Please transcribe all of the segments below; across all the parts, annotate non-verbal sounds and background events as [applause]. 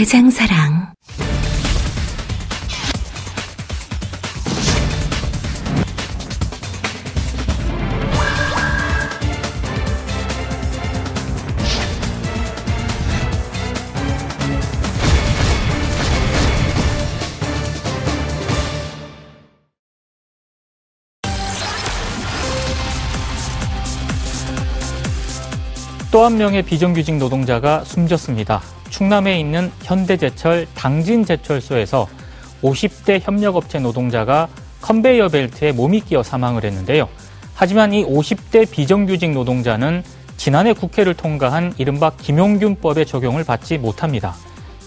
대장사랑. 또 한 명의 비정규직 노동자가 숨졌습니다. 충남에 있는 현대제철 당진제철소에서 50대 협력업체 노동자가 컨베이어 벨트에 몸이 끼어 사망을 했는데요. 하지만 이 50대 비정규직 노동자는 지난해 국회를 통과한 이른바 김용균법의 적용을 받지 못합니다.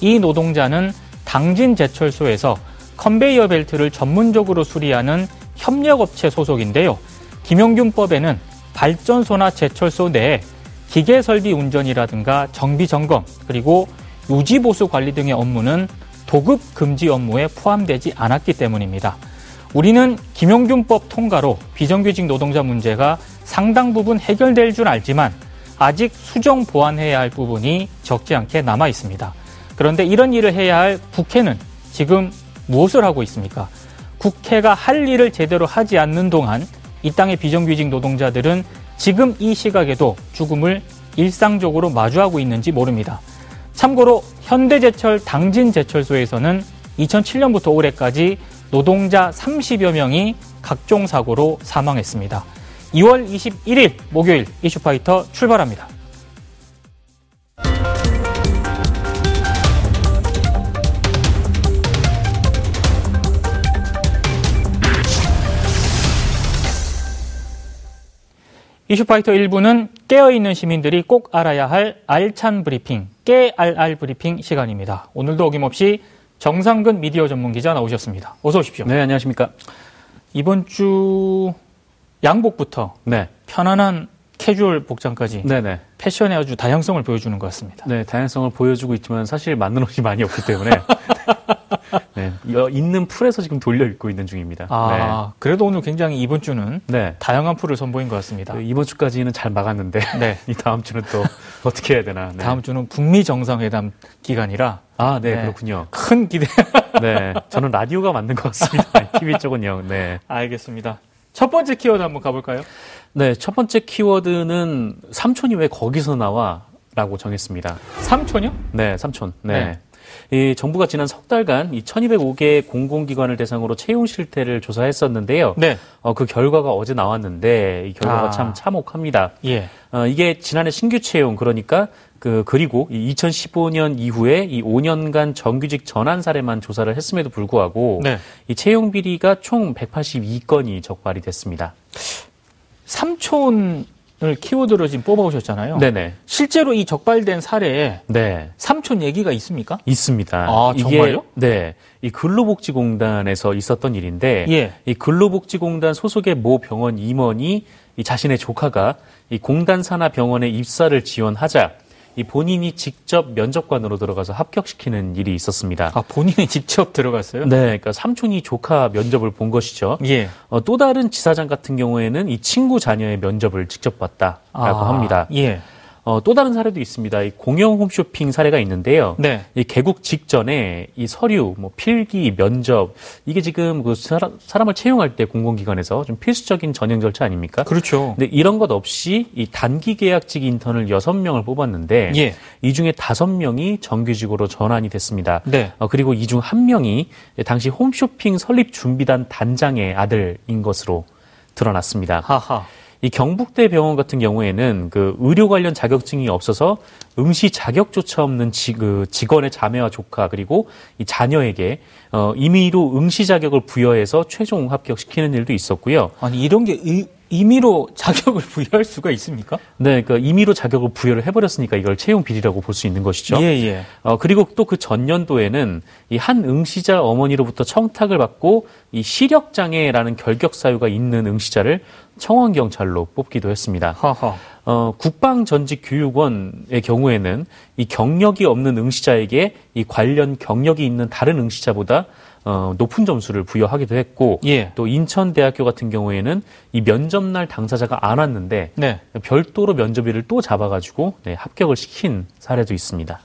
이 노동자는 당진제철소에서 컨베이어 벨트를 전문적으로 수리하는 협력업체 소속인데요. 김용균법에는 발전소나 제철소 내에 기계 설비 운전이라든가 정비 점검 그리고 유지 보수 관리 등의 업무는 도급 금지 업무에 포함되지 않았기 때문입니다. 우리는 김용균법 통과로 비정규직 노동자 문제가 상당 부분 해결될 줄 알지만 아직 수정 보완해야 할 부분이 적지 않게 남아 있습니다. 그런데 이런 일을 해야 할 국회는 지금 무엇을 하고 있습니까? 국회가 할 일을 제대로 하지 않는 동안 이 땅의 비정규직 노동자들은 지금 이 시각에도 죽음을 일상적으로 마주하고 있는지 모릅니다. 참고로 현대제철 당진제철소에서는 2007년부터 올해까지 노동자 30여 명이 각종 사고로 사망했습니다. 2월 21일 목요일 이슈파이터 출발합니다. 이슈파이터 1부는 깨어있는 시민들이 꼭 알아야 할 알찬 브리핑, 깨알알 브리핑 시간입니다. 오늘도 어김없이 정상근 미디어 전문 기자 나오셨습니다. 어서 오십시오. 네, 안녕하십니까. 이번 주 양복부터 네. 편안한 캐주얼 복장까지 네네. 패션의 아주 다양성을 보여주는 것 같습니다. 네, 다양성을 보여주고 있지만 사실 맞는 옷이 많이 없기 때문에 [laughs] 네, 여- 있는 풀에서 지금 돌려 입고 있는 중입니다. 아, 그래도 오늘 굉장히 이번 주는 네. 네. 다양한 풀을 선보인 것 같습니다. 그 이번 주까지는 잘 막았는데 네. [laughs] 이 다음 주는 또 어떻게 해야 되나. 네. 다음 주는 북미 정상회담 기간이라 아, 네, 네. 그렇군요. 큰 기대. [laughs] 네, 저는 라디오가 맞는 것 같습니다. TV 쪽은요. 네. 알겠습니다. 첫 번째 키워드 한번 가볼까요? 네, 첫 번째 키워드는 삼촌이 왜 거기서 나와? 라고 정했습니다. 삼촌이요? 네, 삼촌. 네. 이 정부가 지난 석 달간 이 1205개 공공기관을 대상으로 채용 실태를 조사했었는데요. 네. 어, 그 결과가 어제 나왔는데 이 결과가 아. 참 참혹합니다. 예. 어, 이게 지난해 신규 채용 그러니까 그 그리고 이 2015년 이후에 이 5년간 정규직 전환 사례만 조사를 했음에도 불구하고 네. 이 채용 비리가 총 182건이 적발이 됐습니다. 삼촌을 키워드로 지금 뽑아오셨잖아요. 네네. 실제로 이 적발된 사례에 네. 삼촌 얘기가 있습니까? 있습니다. 아, 이게, 정말요? 네. 이 근로복지공단에서 있었던 일인데 예. 이 근로복지공단 소속의 모 병원 임원이 이 자신의 조카가 이 공단 산하 병원에 입사를 지원하자 이 본인이 직접 면접관으로 들어가서 합격시키는 일이 있었습니다. 아, 본인이 [laughs] 직접 들어갔어요? 네, 그러니까 삼촌이 조카 면접을 본 것이죠. 예. 어, 또 다른 지사장 같은 경우에는 이 친구 자녀의 면접을 직접 봤다라고 아, 합니다. 예. 어, 또 다른 사례도 있습니다. 이 공영 홈쇼핑 사례가 있는데요. 네. 이 개국 직전에 이 서류, 뭐 필기, 면접 이게 지금 그 사람, 사람을 채용할 때 공공기관에서 좀 필수적인 전형 절차 아닙니까? 그렇죠. 근데 이런 것 없이 이 단기 계약직 인턴을 여섯 명을 뽑았는데 예. 이 중에 다섯 명이 정규직으로 전환이 됐습니다. 네. 어, 그리고 이 중 한 명이 당시 홈쇼핑 설립 준비단 단장의 아들인 것으로 드러났습니다. 하하. 이 경북대 병원 같은 경우에는 그 의료 관련 자격증이 없어서 응시 자격조차 없는 지, 그 직원의 자매와 조카 그리고 이 자녀에게 어, 임의로 응시 자격을 부여해서 최종 합격시키는 일도 있었고요. 아니, 이런 게 의- 임의로 자격을 [laughs] 부여할 수가 있습니까? 네, 그러니까 임의로 자격을 부여를 해버렸으니까 이걸 채용 비리라고 볼 수 있는 것이죠. 예, 예. 어, 그리고 또 그 전년도에는 이 한 응시자 어머니로부터 청탁을 받고 이 시력 장애라는 결격 사유가 있는 응시자를 청원 경찰로 뽑기도 했습니다. 하하. 어, 국방 전직 교육원의 경우에는 이 경력이 없는 응시자에게 이 관련 경력이 있는 다른 응시자보다 어, 높은 점수를 부여하기도 했고 예. 또 인천대학교 같은 경우에는 이 면접 날 당사자가 안 왔는데 네. 별도로 면접일을 또 잡아가지고 네, 합격을 시킨 사례도 있습니다.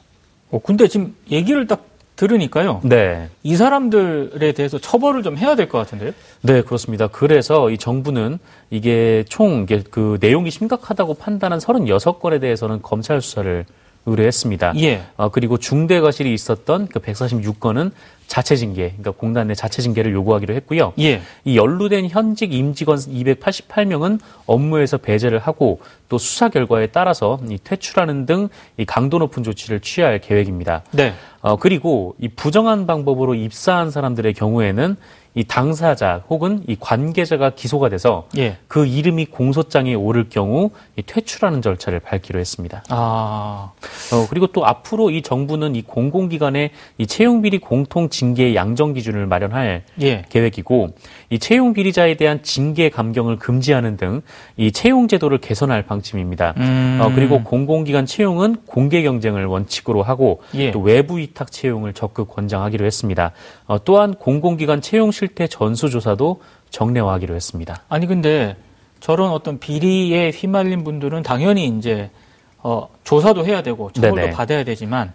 어, 근데 지금 얘기를 딱 들으니까요. 네. 이 사람들에 대해서 처벌을 좀 해야 될 것 같은데요? 네, 그렇습니다. 그래서 이 정부는 이게 총 그 내용이 심각하다고 판단한 36건에 대해서는 검찰 수사를 의뢰했습니다. 예. 어, 그리고 중대 과실이 있었던 그 146건은 자체 징계, 그러니까 공단 내 자체 징계를 요구하기로 했고요. 예. 이 연루된 현직 임직원 288명은 업무에서 배제를 하고 또 수사 결과에 따라서 이 퇴출하는 등 이 강도 높은 조치를 취할 계획입니다. 네. 어, 그리고 이 부정한 방법으로 입사한 사람들의 경우에는 이 당사자 혹은 이 관계자가 기소가 돼서 예. 그 이름이 공소장에 오를 경우 이 퇴출하는 절차를 밟기로 했습니다. 아. 어, 그리고 또 앞으로 이 정부는 이 공공기관의 이 채용 비리 공통 징계 양정 기준을 마련할 예. 계획이고 이 채용 비리자에 대한 징계 감경을 금지하는 등 이 채용 제도를 개선할 방침입니다. 음. 어, 그리고 공공기관 채용은 공개 경쟁을 원칙으로 하고 예. 또 외부 위탁 채용을 적극 권장하기로 했습니다. 어, 또한 공공기관 채용 실태 전수조사도 정례화하기로 했습니다. 아니 근데 저런 어떤 비리에 휘말린 분들은 당연히 이제 어, 조사도 해야 되고 처벌도 네네. 받아야 되지만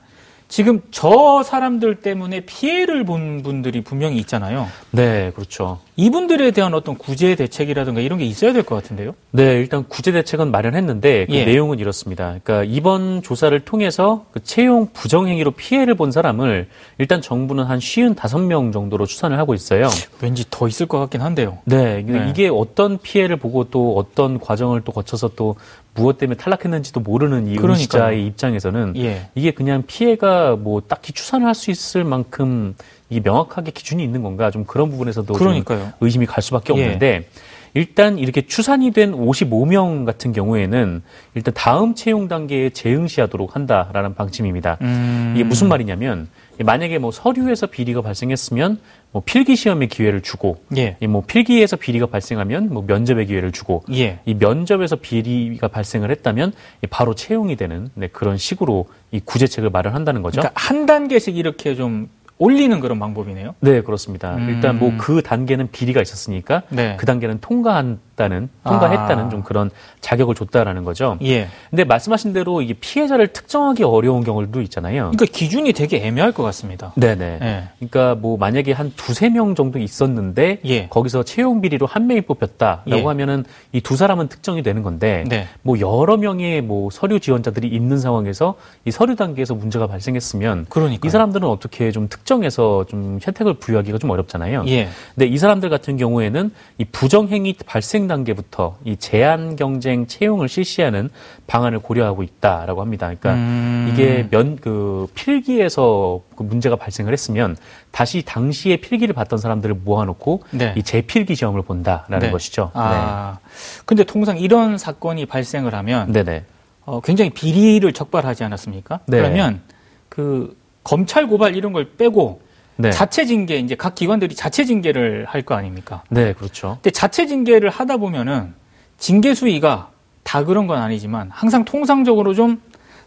지금 저 사람들 때문에 피해를 본 분들이 분명히 있잖아요. 네, 그렇죠. 이분들에 대한 어떤 구제 대책이라든가 이런 게 있어야 될 것 같은데요. 네, 일단 구제 대책은 마련했는데 그 예. 내용은 이렇습니다. 그러니까 이번 조사를 통해서 그 채용 부정 행위로 피해를 본 사람을 일단 정부는 한 55명 정도로 추산을 하고 있어요. 왠지 더 있을 것 같긴 한데요. 네, 네. 이게 어떤 피해를 보고 또 어떤 과정을 또 거쳐서 또 무엇 때문에 탈락했는지도 모르는 이 그러니까요. 응시자의 입장에서는 예. 이게 그냥 피해가 뭐 딱히 추산을 할 수 있을 만큼 이 명확하게 기준이 있는 건가 좀 그런 부분에서도 좀 그러니까요. 의심이 갈 수밖에 예. 없는데 일단 이렇게 추산이 된 55명 같은 경우에는 일단 다음 채용 단계에 재응시하도록 한다라는 방침입니다. 음. 이게 무슨 말이냐면 만약에 뭐 서류에서 비리가 발생했으면 뭐 필기 시험의 기회를 주고 예. 이뭐 필기에서 비리가 발생하면 뭐 면접의 기회를 주고 예. 이 면접에서 비리가 발생을 했다면 이 바로 채용이 되는 네, 그런 식으로 이 구제책을 마련한다는 거죠. 그러니까 한 단계씩 이렇게 좀 올리는 그런 방법이네요. 네, 그렇습니다. 음. 일단 뭐 그 단계는 비리가 있었으니까 네. 그 단계는 통과한 다는 통과했다는 아. 좀 그런 자격을 줬다라는 거죠. 예. 근데 말씀하신 대로 이게 피해자를 특정하기 어려운 경우도 있잖아요. 그러니까 기준이 되게 애매할 것 같습니다. 네네. 예. 그러니까 뭐 만약에 한 두세 명 정도 있었는데 예. 거기서 채용 비리로 한 명이 뽑혔다라고 예. 하면은 이 두 사람은 특정이 되는 건데 네. 뭐 여러 명의 뭐 서류 지원자들이 있는 상황에서 이 서류 단계에서 문제가 발생했으면 그러니까요. 이 사람들은 어떻게 좀 특정해서 좀 혜택을 부여하기가 좀 어렵잖아요. 예. 근데 이 사람들 같은 경우에는 이 부정행위 발생 단계부터 이 제한 경쟁 채용을 실시하는 방안을 고려하고 있다라고 합니다. 그러니까 음. 이게 면 그 필기에서 그 문제가 발생을 했으면 다시 당시에 필기를 봤던 사람들을 모아놓고 네. 이 재필기 시험을 본다라는 네. 것이죠. 아. 근데 통상 이런 사건이 발생을 하면 네. 네네. 어, 굉장히 비리를 적발하지 않았습니까? 네. 그러면 그 검찰 고발 이런 걸 빼고 네. 자체 징계 이제 각 기관들이 자체 징계를 할 거 아닙니까? 네, 그렇죠. 근데 자체 징계를 하다 보면은 징계 수위가 다 그런 건 아니지만 항상 통상적으로 좀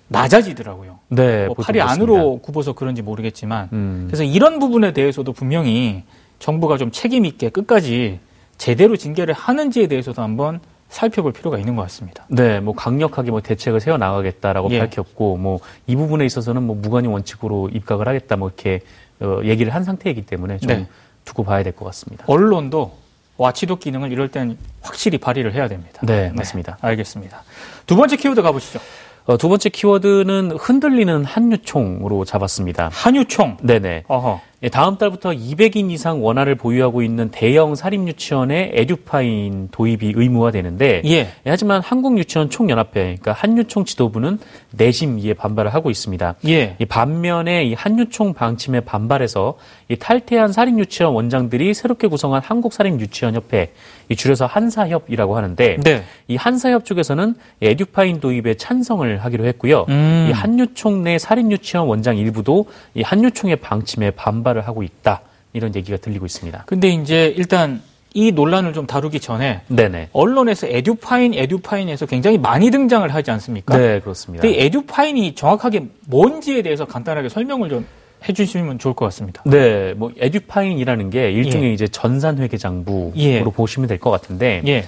낮아지더라고요. 네, 뭐 팔이 그렇습니다. 안으로 굽어서 그런지 모르겠지만 음. 그래서 이런 부분에 대해서도 분명히 정부가 좀 책임 있게 끝까지 제대로 징계를 하는지에 대해서도 한번 살펴볼 필요가 있는 것 같습니다. 네, 뭐 강력하게 뭐 대책을 세워 나가겠다라고 예. 밝혔고 뭐 이 부분에 있어서는 뭐 무관용 원칙으로 입각을 하겠다 뭐 이렇게 어, 얘기를 한 상태이기 때문에 좀 네. 두고 봐야 될 것 같습니다. 언론도 watchdog 기능을 이럴 땐 확실히 발휘를 해야 됩니다. 네, 맞습니다. 알겠습니다. 두 번째 키워드 가보시죠. 어, 두 번째 키워드는 흔들리는 한유총으로 잡았습니다. 한유총. 네네. 어허. 예, 다음 달부터 200인 이상 원아를 보유하고 있는 대형 사립 유치원에 에듀파인 도입이 의무화되는데 예. 예, 하지만 한국 유치원 총연합회, 그러니까 한유총 지도부는 내심 이에 반발을 하고 있습니다. 예. 이 반면에 이 한유총 방침에 반발해서 이 탈퇴한 사립 유치원 원장들이 새롭게 구성한 한국 사립 유치원 협회, 이 줄여서 한사협이라고 하는데 네. 이 한사협 쪽에서는 에듀파인 도입에 찬성을 하기로 했고요. 음. 이 한유총 내 사립 유치원 원장 일부도 이 한유총의 방침에 반발 을 하고 있다. 이런 얘기가 들리고 있습니다. 근데 이제 일단 이 논란을 좀 다루기 전에 네네. 언론에서 에듀파인, 에듀파인에서 굉장히 많이 등장을 하지 않습니까? 네, 그렇습니다. 근데 에듀파인이 정확하게 뭔지에 대해서 간단하게 설명을 좀 해주시면 좋을 것 같습니다. 네, 뭐 에듀파인이라는 게 일종의 예. 이제 전산회계장부로 예. 보시면 될 것 같은데 예.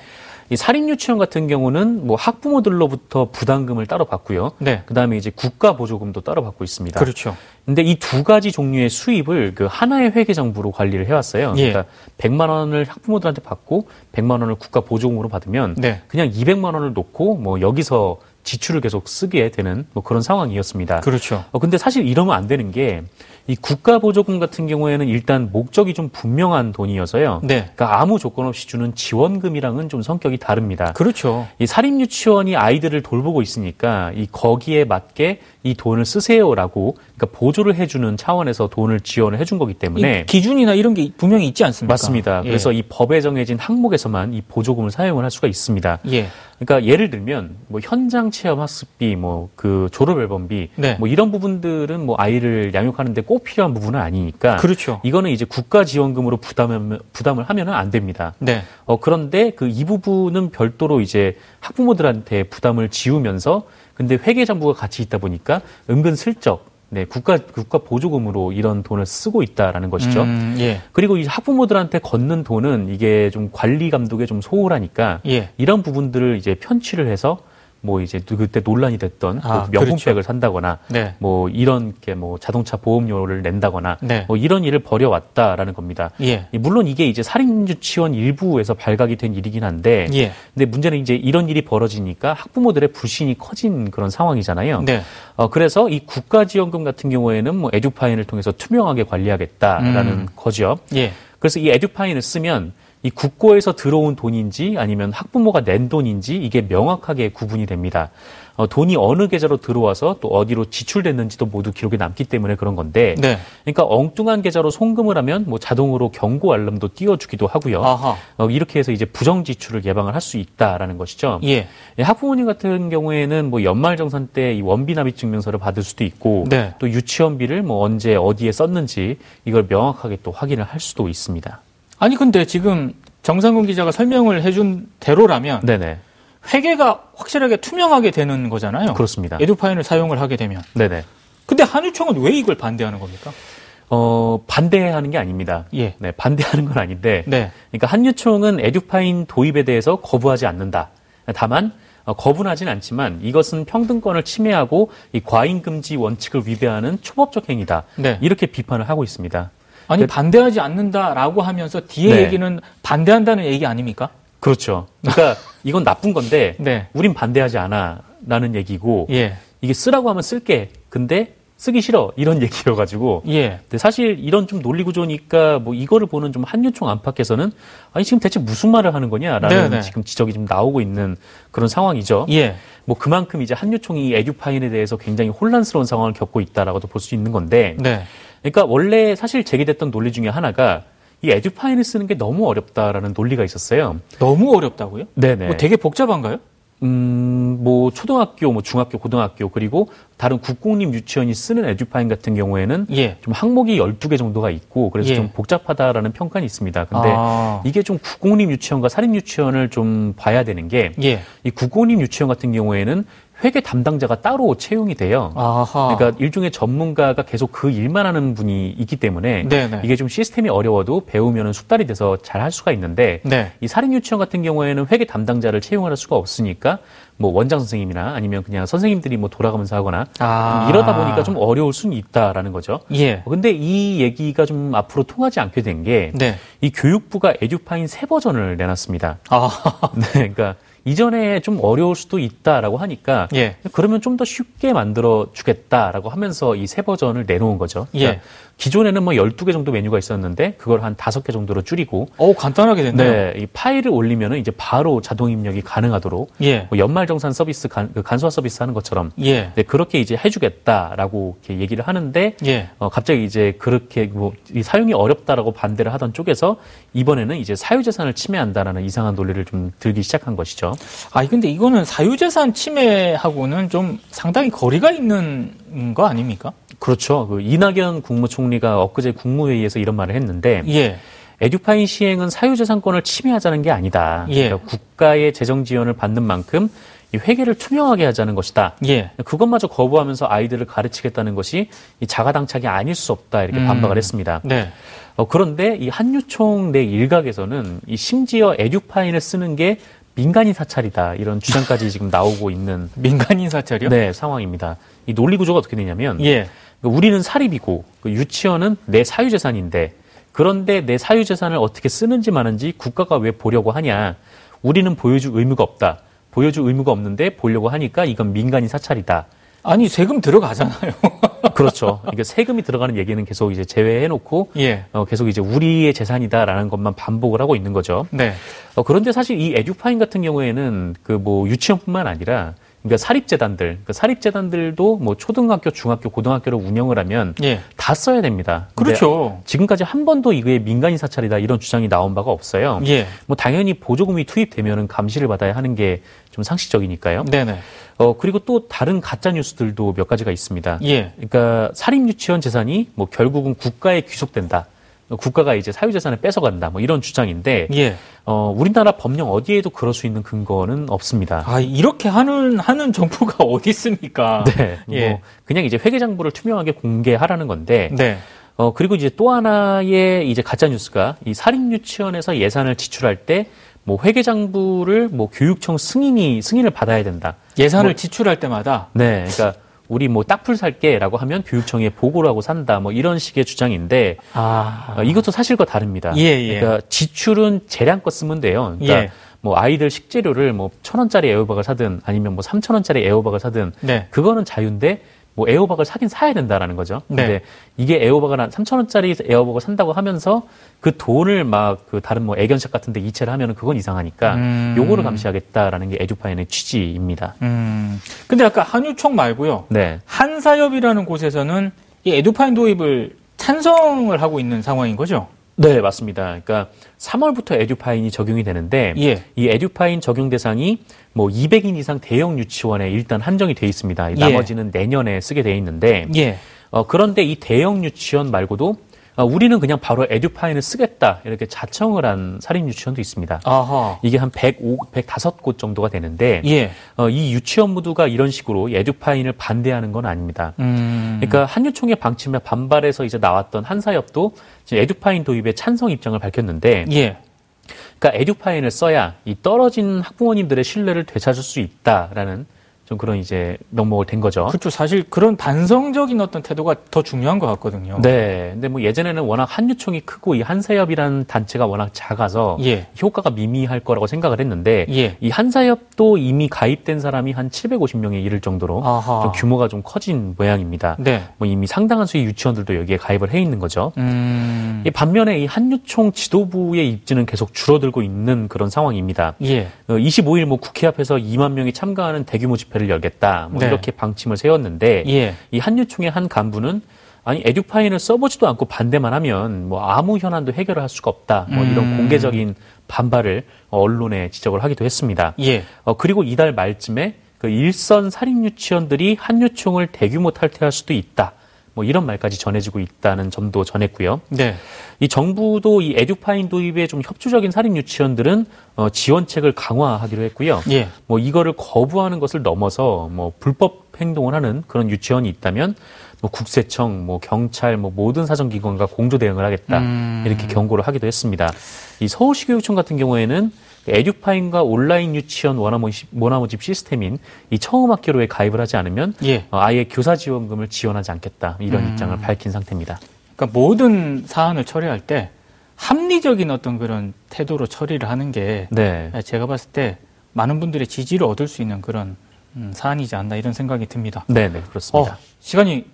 이 사립 유치원 같은 경우는 뭐 학부모들로부터 부담금을 따로 받고요. 네. 그다음에 이제 국가 보조금도 따로 받고 있습니다. 그렇죠. 근데 이 두 가지 종류의 수입을 그 하나의 회계장부로 관리를 해왔어요. 예. 그러니까 100만 원을 학부모들한테 받고 100만 원을 국가 보조금으로 받으면 네. 그냥 200만 원을 놓고 뭐 여기서 지출을 계속 쓰게 되는 뭐 그런 상황이었습니다. 그렇죠. 어, 근데 사실 이러면 안 되는 게 이 국가 보조금 같은 경우에는 일단 목적이 좀 분명한 돈이어서요. 네. 그러니까 아무 조건 없이 주는 지원금이랑은 좀 성격이 다릅니다. 그렇죠. 이 사립 유치원이 아이들을 돌보고 있으니까 이 거기에 맞게 이 돈을 쓰세요라고 그러니까 보조를 해주는 차원에서 돈을 지원을 해준 거기 때문에 이 기준이나 이런 게 분명히 있지 않습니까? 맞습니다. 예. 그래서 이 법에 정해진 항목에서만 이 보조금을 사용을 할 수가 있습니다. 예. 그러니까 예를 들면 뭐 현장 체험 학습비, 뭐 그 졸업 앨범비, 네. 뭐 이런 부분들은 뭐 아이를 양육하는데 꼭 필요한 부분은 아니니까 그렇죠. 이거는 이제 국가 지원금으로 부담을 부담을 하면은 안 됩니다. 네. 어 그런데 그 이 부분은 별도로 이제 학부모들한테 부담을 지우면서 근데 회계장부가 같이 있다 보니까 은근 슬쩍 네 국가 국가 보조금으로 이런 돈을 쓰고 있다라는 것이죠. 음, 예. 그리고 이 학부모들한테 걷는 돈은 이게 좀 관리 감독에 좀 소홀하니까 예. 이런 부분들을 이제 편취를 해서 뭐 이제 그때 논란이 됐던 아, 뭐 명품백을 그렇죠. 산다거나 네. 뭐 이런 게뭐 자동차 보험료를 낸다거나 네. 뭐 이런 일을 벌여왔다라는 겁니다. 예. 물론 이게 이제 살인유치원 일부에서 발각이 된 일이긴 한데 예. 근데 문제는 이제 이런 일이 벌어지니까 학부모들의 불신이 커진 그런 상황이잖아요. 네. 어, 그래서 이 국가지원금 같은 경우에는 뭐 에듀파인을 통해서 투명하게 관리하겠다라는 음. 거죠. 예. 그래서 이 에듀파인을 쓰면 이 국고에서 들어온 돈인지 아니면 학부모가 낸 돈인지 이게 명확하게 구분이 됩니다. 어, 돈이 어느 계좌로 들어와서 또 어디로 지출됐는지도 모두 기록에 남기 때문에 그런 건데, 네. 그러니까 엉뚱한 계좌로 송금을 하면 뭐 자동으로 경고 알람도 띄워주기도 하고요. 아하. 어, 이렇게 해서 이제 부정 지출을 예방을 할 수 있다라는 것이죠. 예. 예, 학부모님 같은 경우에는 뭐 연말정산 때 이 원비 납입 증명서를 받을 수도 있고 네. 또 유치원비를 뭐 언제 어디에 썼는지 이걸 명확하게 또 확인을 할 수도 있습니다. 아니 근데 지금 정상근 기자가 설명을 해준 대로라면 네네 회계가 확실하게 투명하게 되는 거잖아요. 그렇습니다. 에듀파인을 사용을 하게 되면. 네네 근데 한유총은 왜 이걸 반대하는 겁니까? 어 반대하는 게 아닙니다. 예. 네 반대하는 건 아닌데 네. 그러니까 한유총은 에듀파인 도입에 대해서 거부하지 않는다. 다만 어, 거부하진 않지만 이것은 평등권을 침해하고 이 과잉 금지 원칙을 위배하는 초법적 행위다. 네. 이렇게 비판을 하고 있습니다. 아니 그- 반대하지 않는다라고 하면서 뒤에 네. 얘기는 반대한다는 얘기 아닙니까? 그렇죠. 그러니까 [laughs] 이건 나쁜 건데 네. 우린 반대하지 않아라는 얘기고 예. 이게 쓰라고 하면 쓸게. 근데 쓰기 싫어 이런 [laughs] 얘기여가지고. 예. 근데 사실 이런 좀 논리 구조니까 뭐 이거를 보는 좀 한유총 안팎에서는 아니 지금 대체 무슨 말을 하는 거냐라는 네네. 지금 지적이 좀 나오고 있는 그런 상황이죠. 예. 뭐 그만큼 이제 한유총이 이 에듀파인에 대해서 굉장히 혼란스러운 상황을 겪고 있다라고도 볼 수 있는 건데. 네. 그러니까 원래 사실 제기됐던 논리 중에 하나가 이 에듀파인을 쓰는 게 너무 어렵다라는 논리가 있었어요. 너무 어렵다고요? 네네. 뭐 되게 복잡한가요? 음, 뭐, 초등학교, 뭐, 중학교, 고등학교, 그리고 다른 국공립 유치원이 쓰는 에듀파인 같은 경우에는 예. 좀 항목이 12개 정도가 있고, 그래서 예. 좀 복잡하다라는 평가는 있습니다. 근데 아. 이게 좀 국공립 유치원과 사립 유치원을 좀 봐야 되는 게, 예. 이 국공립 유치원 같은 경우에는 회계 담당자가 따로 채용이 돼요. 아하. 그러니까 일종의 전문가가 계속 그 일만 하는 분이 있기 때문에 네네. 이게 좀 시스템이 어려워도 배우면 숙달이 돼서 잘 할 수가 있는데 네. 이 사립 유치원 같은 경우에는 회계 담당자를 채용할 수가 없으니까 뭐 원장 선생님이나 아니면 그냥 선생님들이 뭐 돌아가면서 하거나 아. 이러다 보니까 좀 어려울 수는 있다라는 거죠. 예. 근데 이 얘기가 좀 앞으로 통하지 않게 된 게이 네. 교육부가 에듀파인 새 버전을 내놨습니다. 아. [laughs] 네, 그러니까 이전에 좀 어려울 수도 있다라고 하니까 예. 그러면 좀 더 쉽게 만들어 주겠다라고 하면서 이새 버전을 내놓은 거죠. 그러니까 예. 기존에는 뭐 12개 정도 메뉴가 있었는데 그걸 한 5개 정도로 줄이고 어 간단하게 됐네요. 네, 이 파일을 올리면은 이제 바로 자동 입력이 가능하도록 예. 뭐 연말 정산 서비스 간, 그 간소화 서비스 하는 것처럼 예. 네, 그렇게 이제 해 주겠다라고 이렇게 얘기를 하는데 예. 어, 갑자기 이제 그렇게 뭐이 사용이 어렵다라고 반대를 하던 쪽에서 이번에는 이제 사유 재산을 침해한다라는 이상한 논리를 좀 들기 시작한 것이죠. 아 근데 이거는 사유재산 침해하고는 좀 상당히 거리가 있는 거 아닙니까? 그렇죠. 그 이낙연 국무총리가 엊그제 국무회의에서 이런 말을 했는데 예. 에듀파인 시행은 사유재산권을 침해하자는 게 아니다. 예. 그러니까 국가의 재정 지원을 받는 만큼 이 회계를 투명하게 하자는 것이다. 예. 그것마저 거부하면서 아이들을 가르치겠다는 것이 이 자가당착이 아닐 수 없다 이렇게 음. 반박을 했습니다. 네. 어, 그런데 이 한유총 내 일각에서는 이 심지어 에듀파인을 쓰는 게 민간인 사찰이다 이런 주장까지 지금 나오고 있는 [laughs] 민간인 사찰이요? 네, 상황입니다. 이 논리 구조가 어떻게 되냐면 예. 그러니까 우리는 사립이고 그 유치원은 내 사유재산인데 그런데 내 사유재산을 어떻게 쓰는지 마는지 국가가 왜 보려고 하냐? 우리는 보여줄 의무가 없다. 보여줄 의무가 없는데 보려고 하니까 이건 민간인 사찰이다. 아니 세금 들어가잖아요. [laughs] 그렇죠. 이게 세금이 들어가는 얘기는 계속 이제 제외해놓고 예. 어, 계속 이제 우리의 재산이다라는 것만 반복을 하고 있는 거죠. 네. 어, 그런데 사실 이 에듀파인 같은 경우에는 그 뭐 유치원뿐만 아니라 그러니까 사립재단들, 그러니까 사립재단들도 뭐 초등학교, 중학교, 고등학교를 운영을 하면 예. 다 써야 됩니다. 그렇죠. 지금까지 한 번도 이거에 민간인 사찰이다 이런 주장이 나온 바가 없어요. 예. 뭐 당연히 보조금이 투입되면은 감시를 받아야 하는 게 좀 상식적이니까요. 네네. 어 그리고 또 다른 가짜 뉴스들도 몇 가지가 있습니다. 예. 그러니까 사립 유치원 재산이 뭐 결국은 국가에 귀속된다. 국가가 이제 사유재산을 뺏어간다. 뭐 이런 주장인데 예. 어 우리나라 법령 어디에도 그럴 수 있는 근거는 없습니다. 아 이렇게 하는 하는 정부가 [laughs] 어디 있습니까? 네. 예. 뭐 그냥 이제 회계 장부를 투명하게 공개하라는 건데 네. 어, 그리고 이제 또 하나의 이제 가짜 뉴스가 이 사립 유치원에서 예산을 지출할 때뭐 회계장부를 뭐 교육청 승인이 승인을 받아야 된다. 예산을 뭐- 지출할 때마다 네. 그러니까 우리 뭐 딱풀 살게라고 하면 교육청에 보고를 하고 산다. 뭐 이런 식의 주장인데 아 어, 이것도 사실과 다릅니다. 예, 예. 그러니까 지출은 재량껏 쓰면 돼요. 그러니까 예. 뭐 아이들 식재료를 뭐 천 원짜리 에어박을 사든 아니면 뭐 삼천 원짜리 에어박을 사든 네. 그거는 자유인데 뭐 에어박을 사긴 사야 된다라는 거죠. 네. 근데 이게 에어박을 한 3천 원짜리 에어박을 산다고 하면서 그 돈을 막 그 다른 뭐 애견샵 같은 데 이체를 하면은 그건 이상하니까 음. 요거를 감시하겠다라는 게 에듀파인의 취지입니다. 음. 근데 아까 한유총 말고요. 네. 한사협이라는 곳에서는 이 에듀파인 도입을 찬성을 하고 있는 상황인 거죠? 네, 맞습니다. 그러니까 3월부터 에듀파인이 적용이 되는데 예. 이 에듀파인 적용 대상이 뭐 200인 이상 대형 유치원에 일단 한정이 돼 있습니다. 예. 나머지는 내년에 쓰게 돼 있는데 예. 어, 그런데 이 대형 유치원 말고도 어, 우리는 그냥 바로 에듀파인을 쓰겠다 이렇게 자청을 한 사립 유치원도 있습니다. 아하. 이게 한 105, 105곳 정도가 되는데 예. 어, 이 유치원 모두가 이런 식으로 에듀파인을 반대하는 건 아닙니다. 음. 그러니까 한유총의 방침에 반발해서 이제 나왔던 한사협도 에듀파인 도입에 찬성 입장을 밝혔는데 예. 그러니까 에듀파인을 써야 이 떨어진 학부모님들의 신뢰를 되찾을 수 있다라는 좀 그런 이제 명목을 댄 거죠. 그렇죠. 사실 그런 반성적인 어떤 태도가 더 중요한 것 같거든요. 네. 근데 뭐 예전에는 워낙 한유총이 크고 이 한사협이라는 단체가 워낙 작아서 예. 효과가 미미할 거라고 생각을 했는데 예. 이 한사협도 이미 가입된 사람이 한 750명에 이를 정도로. 좀 규모가 좀 커진 모양입니다. 네. 뭐 이미 상당한 수의 유치원들도 여기에 가입을 해 있는 거죠. 음. 이 반면에 이 한유총 지도부의 입지는 계속 줄어들고 있는 그런 상황입니다. 예. 어, 25일 뭐 국회 앞에서 2만 명이 참가하는 대규모 집회 를 열겠다. 뭐 네. 이렇게 방침을 세웠는데 예. 이 한유총의 한 간부는 아니 에듀파인을 써보지도 않고 반대만 하면 뭐 아무 현안도 해결을 할 수가 없다. 뭐 이런 음. 공개적인 반발을 언론에 지적을 하기도 했습니다. 예. 어, 그리고 이달 말쯤에 그 일선 사립 유치원들이 한유총을 대규모 탈퇴할 수도 있다. 뭐 이런 말까지 전해지고 있다는 점도 전했고요. 네. 이 정부도 이 에듀파인 도입에 좀 협조적인 사립 유치원들은 어, 지원책을 강화하기로 했고요. 예. 뭐 이거를 거부하는 것을 넘어서 뭐 불법 행동을 하는 그런 유치원이 있다면 뭐 국세청, 뭐 경찰, 뭐 모든 사정기관과 공조 대응을 하겠다 음. 이렇게 경고를 하기도 했습니다. 이 서울시 교육청 같은 경우에는 에듀파인과 온라인 유치원 원화모집 시스템인 이 처음 학교로에 가입을 하지 않으면 예. 어, 아예 교사 지원금을 지원하지 않겠다 이런 음. 입장을 밝힌 상태입니다. 그러니까 모든 사안을 처리할 때 합리적인 어떤 그런 태도로 처리를 하는 게 네. 제가 봤을 때 많은 분들의 지지를 얻을 수 있는 그런 음, 사안이지 않나 이런 생각이 듭니다. 네, 네, 그렇습니다. 어, 시간이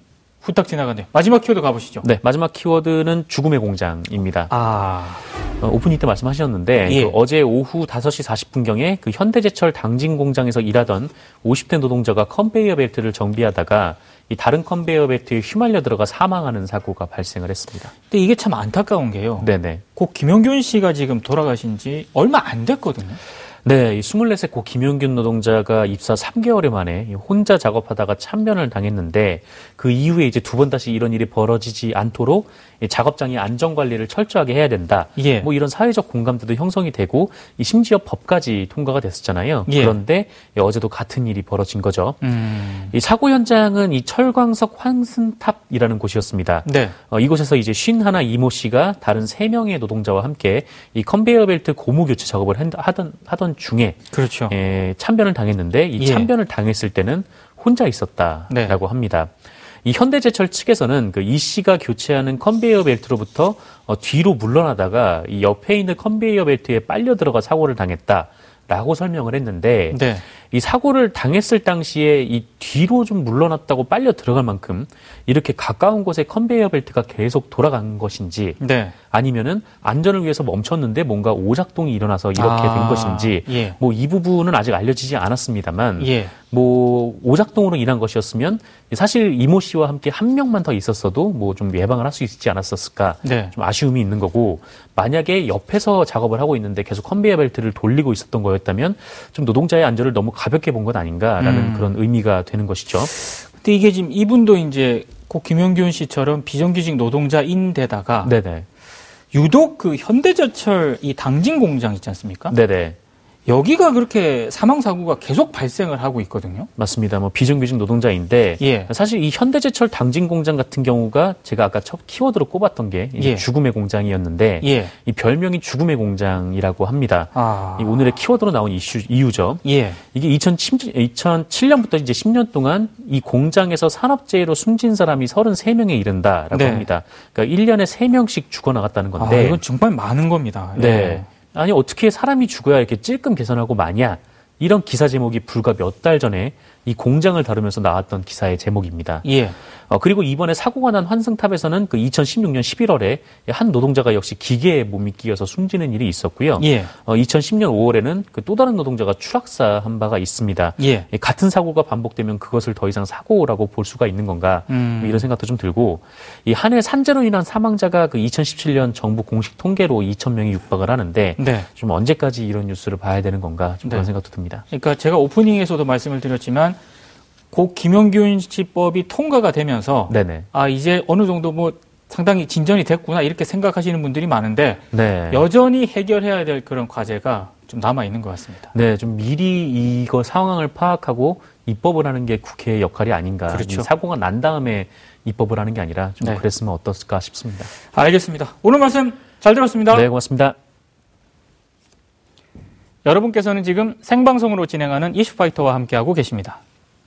후딱 지나가네요. 마지막 키워드 가보시죠. 네, 마지막 키워드는 죽음의 공장입니다. 아, 어, 오프닝 때 말씀하셨는데 예. 그 어제 오후 5시 40분경에 그 현대제철 당진 공장에서 일하던 50대 노동자가 컨베이어 벨트를 정비하다가 이 다른 컨베이어 벨트에 휘말려 들어가 사망하는 사고가 발생을 했습니다. 근데 이게 참 안타까운 게요. 네네. 고 김용균 씨가 지금 돌아가신 지 얼마 안 됐거든요. 네, 이 24세 고 김용균 노동자가 입사 3개월 만에 혼자 작업하다가 참변을 당했는데 그 이후에 이제 두 번 다시 이런 일이 벌어지지 않도록 이 작업장의 안전 관리를 철저하게 해야 된다. 예. 뭐 이런 사회적 공감대도 형성이 되고 이 심지어 법까지 통과가 됐었잖아요. 예. 그런데 어제도 같은 일이 벌어진 거죠. 음, 이 사고 현장은 이 철광석 환승탑이라는 곳이었습니다. 네. 어, 이곳에서 이제 쉰 하나 이모 씨가 다른 세 명의 노동자와 함께 이 컨베이어 벨트 고무 교체 작업을 한- 하던 하던 중에 그렇죠. 예, 참변을 당했는데 이 예. 참변을 당했을 때는 혼자 있었다라고 네. 합니다. 이 현대제철 측에서는 그 이 씨가 교체하는 컨베이어 벨트로부터 어, 뒤로 물러나다가 이 옆에 있는 컨베이어 벨트에 빨려 들어가 사고를 당했다라고 설명을 했는데 네. 이 사고를 당했을 당시에 이 뒤로 좀 물러났다고 빨려 들어갈 만큼 이렇게 가까운 곳에 컨베이어 벨트가 계속 돌아간 것인지 네. 아니면은 안전을 위해서 멈췄는데 뭔가 오작동이 일어나서 이렇게 아, 된 것인지 예. 뭐이 부분은 아직 알려지지 않았습니다만 예. 뭐 오작동으로 인한 것이었으면 사실 이모 씨와 함께 한 명만 더 있었어도 뭐 좀 예방을 할 수 있지 않았었을까 네. 좀 아쉬움이 있는 거고 만약에 옆에서 작업을 하고 있는데 계속 컨베이어 벨트를 돌리고 있었던 거였다면 좀 노동자의 안전을 너무 가볍게 본것 아닌가라는 음. 그런 의미가 되는 것이죠. 근데 이게 지금 이분도 이제 고 김용균 씨처럼 비정규직 노동자인데다가 네네. 유독 그 현대제철 이 당진 공장 있지 않습니까? 네네. 여기가 그렇게 사망 사고가 계속 발생을 하고 있거든요. 맞습니다. 뭐 비정규직 노동자인데 예. 사실 이 현대제철 당진 공장 같은 경우가 제가 아까 첫 키워드로 꼽았던 게 이제 예. 죽음의 공장이었는데 예. 이 별명이 죽음의 공장이라고 합니다. 아. 이 오늘의 키워드로 나온 이슈, 이유죠. 예. 이게 2007, 년부터 이제 10년 동안 이 공장에서 산업재해로 숨진 사람이 33명에 이른다라고 네. 합니다. 그러니까 1년에 3명씩 죽어나갔다는 아, 건데. 이건 정말 많은 겁니다. 예. 네. 아니 어떻게 사람이 죽어야 이렇게 찔끔 계산하고 마냐? 이런 기사 제목이 불과 몇 달 전에 이 공장을 다루면서 나왔던 기사의 제목입니다. 예. 어, 그리고 이번에 사고가 난 환승탑에서는 그 2016년 11월에 한 노동자가 역시 기계에 몸이 끼어서 숨지는 일이 있었고요. 예. 어, 2010년 5월에는 그 또 다른 노동자가 추락사한 바가 있습니다. 예. 이 같은 사고가 반복되면 그것을 더 이상 사고라고 볼 수가 있는 건가 음. 뭐 이런 생각도 좀 들고 이 한해 산재로 인한 사망자가 그 2017년 정부 공식 통계로 2천 명이 육박을 하는데 네. 좀 언제까지 이런 뉴스를 봐야 되는 건가 좀 그런 네. 생각도 듭니다. 그러니까 제가 오프닝에서도 말씀을 드렸지만 고 김용균 씨법이 통과가 되면서 네네. 아 이제 어느 정도 뭐 상당히 진전이 됐구나 이렇게 생각하시는 분들이 많은데 네. 여전히 해결해야 될 그런 과제가 좀 남아 있는 것 같습니다. 네, 좀 미리 이거 상황을 파악하고 입법을 하는 게 국회의 역할이 아닌가. 그렇죠. 이 사고가 난 다음에 입법을 하는 게 아니라 좀 네. 그랬으면 어떻을까 싶습니다. 알겠습니다. 오늘 말씀 잘 들었습니다. 네, 고맙습니다. 여러분께서는 지금 생방송으로 진행하는 이슈파이터와 함께하고 계십니다.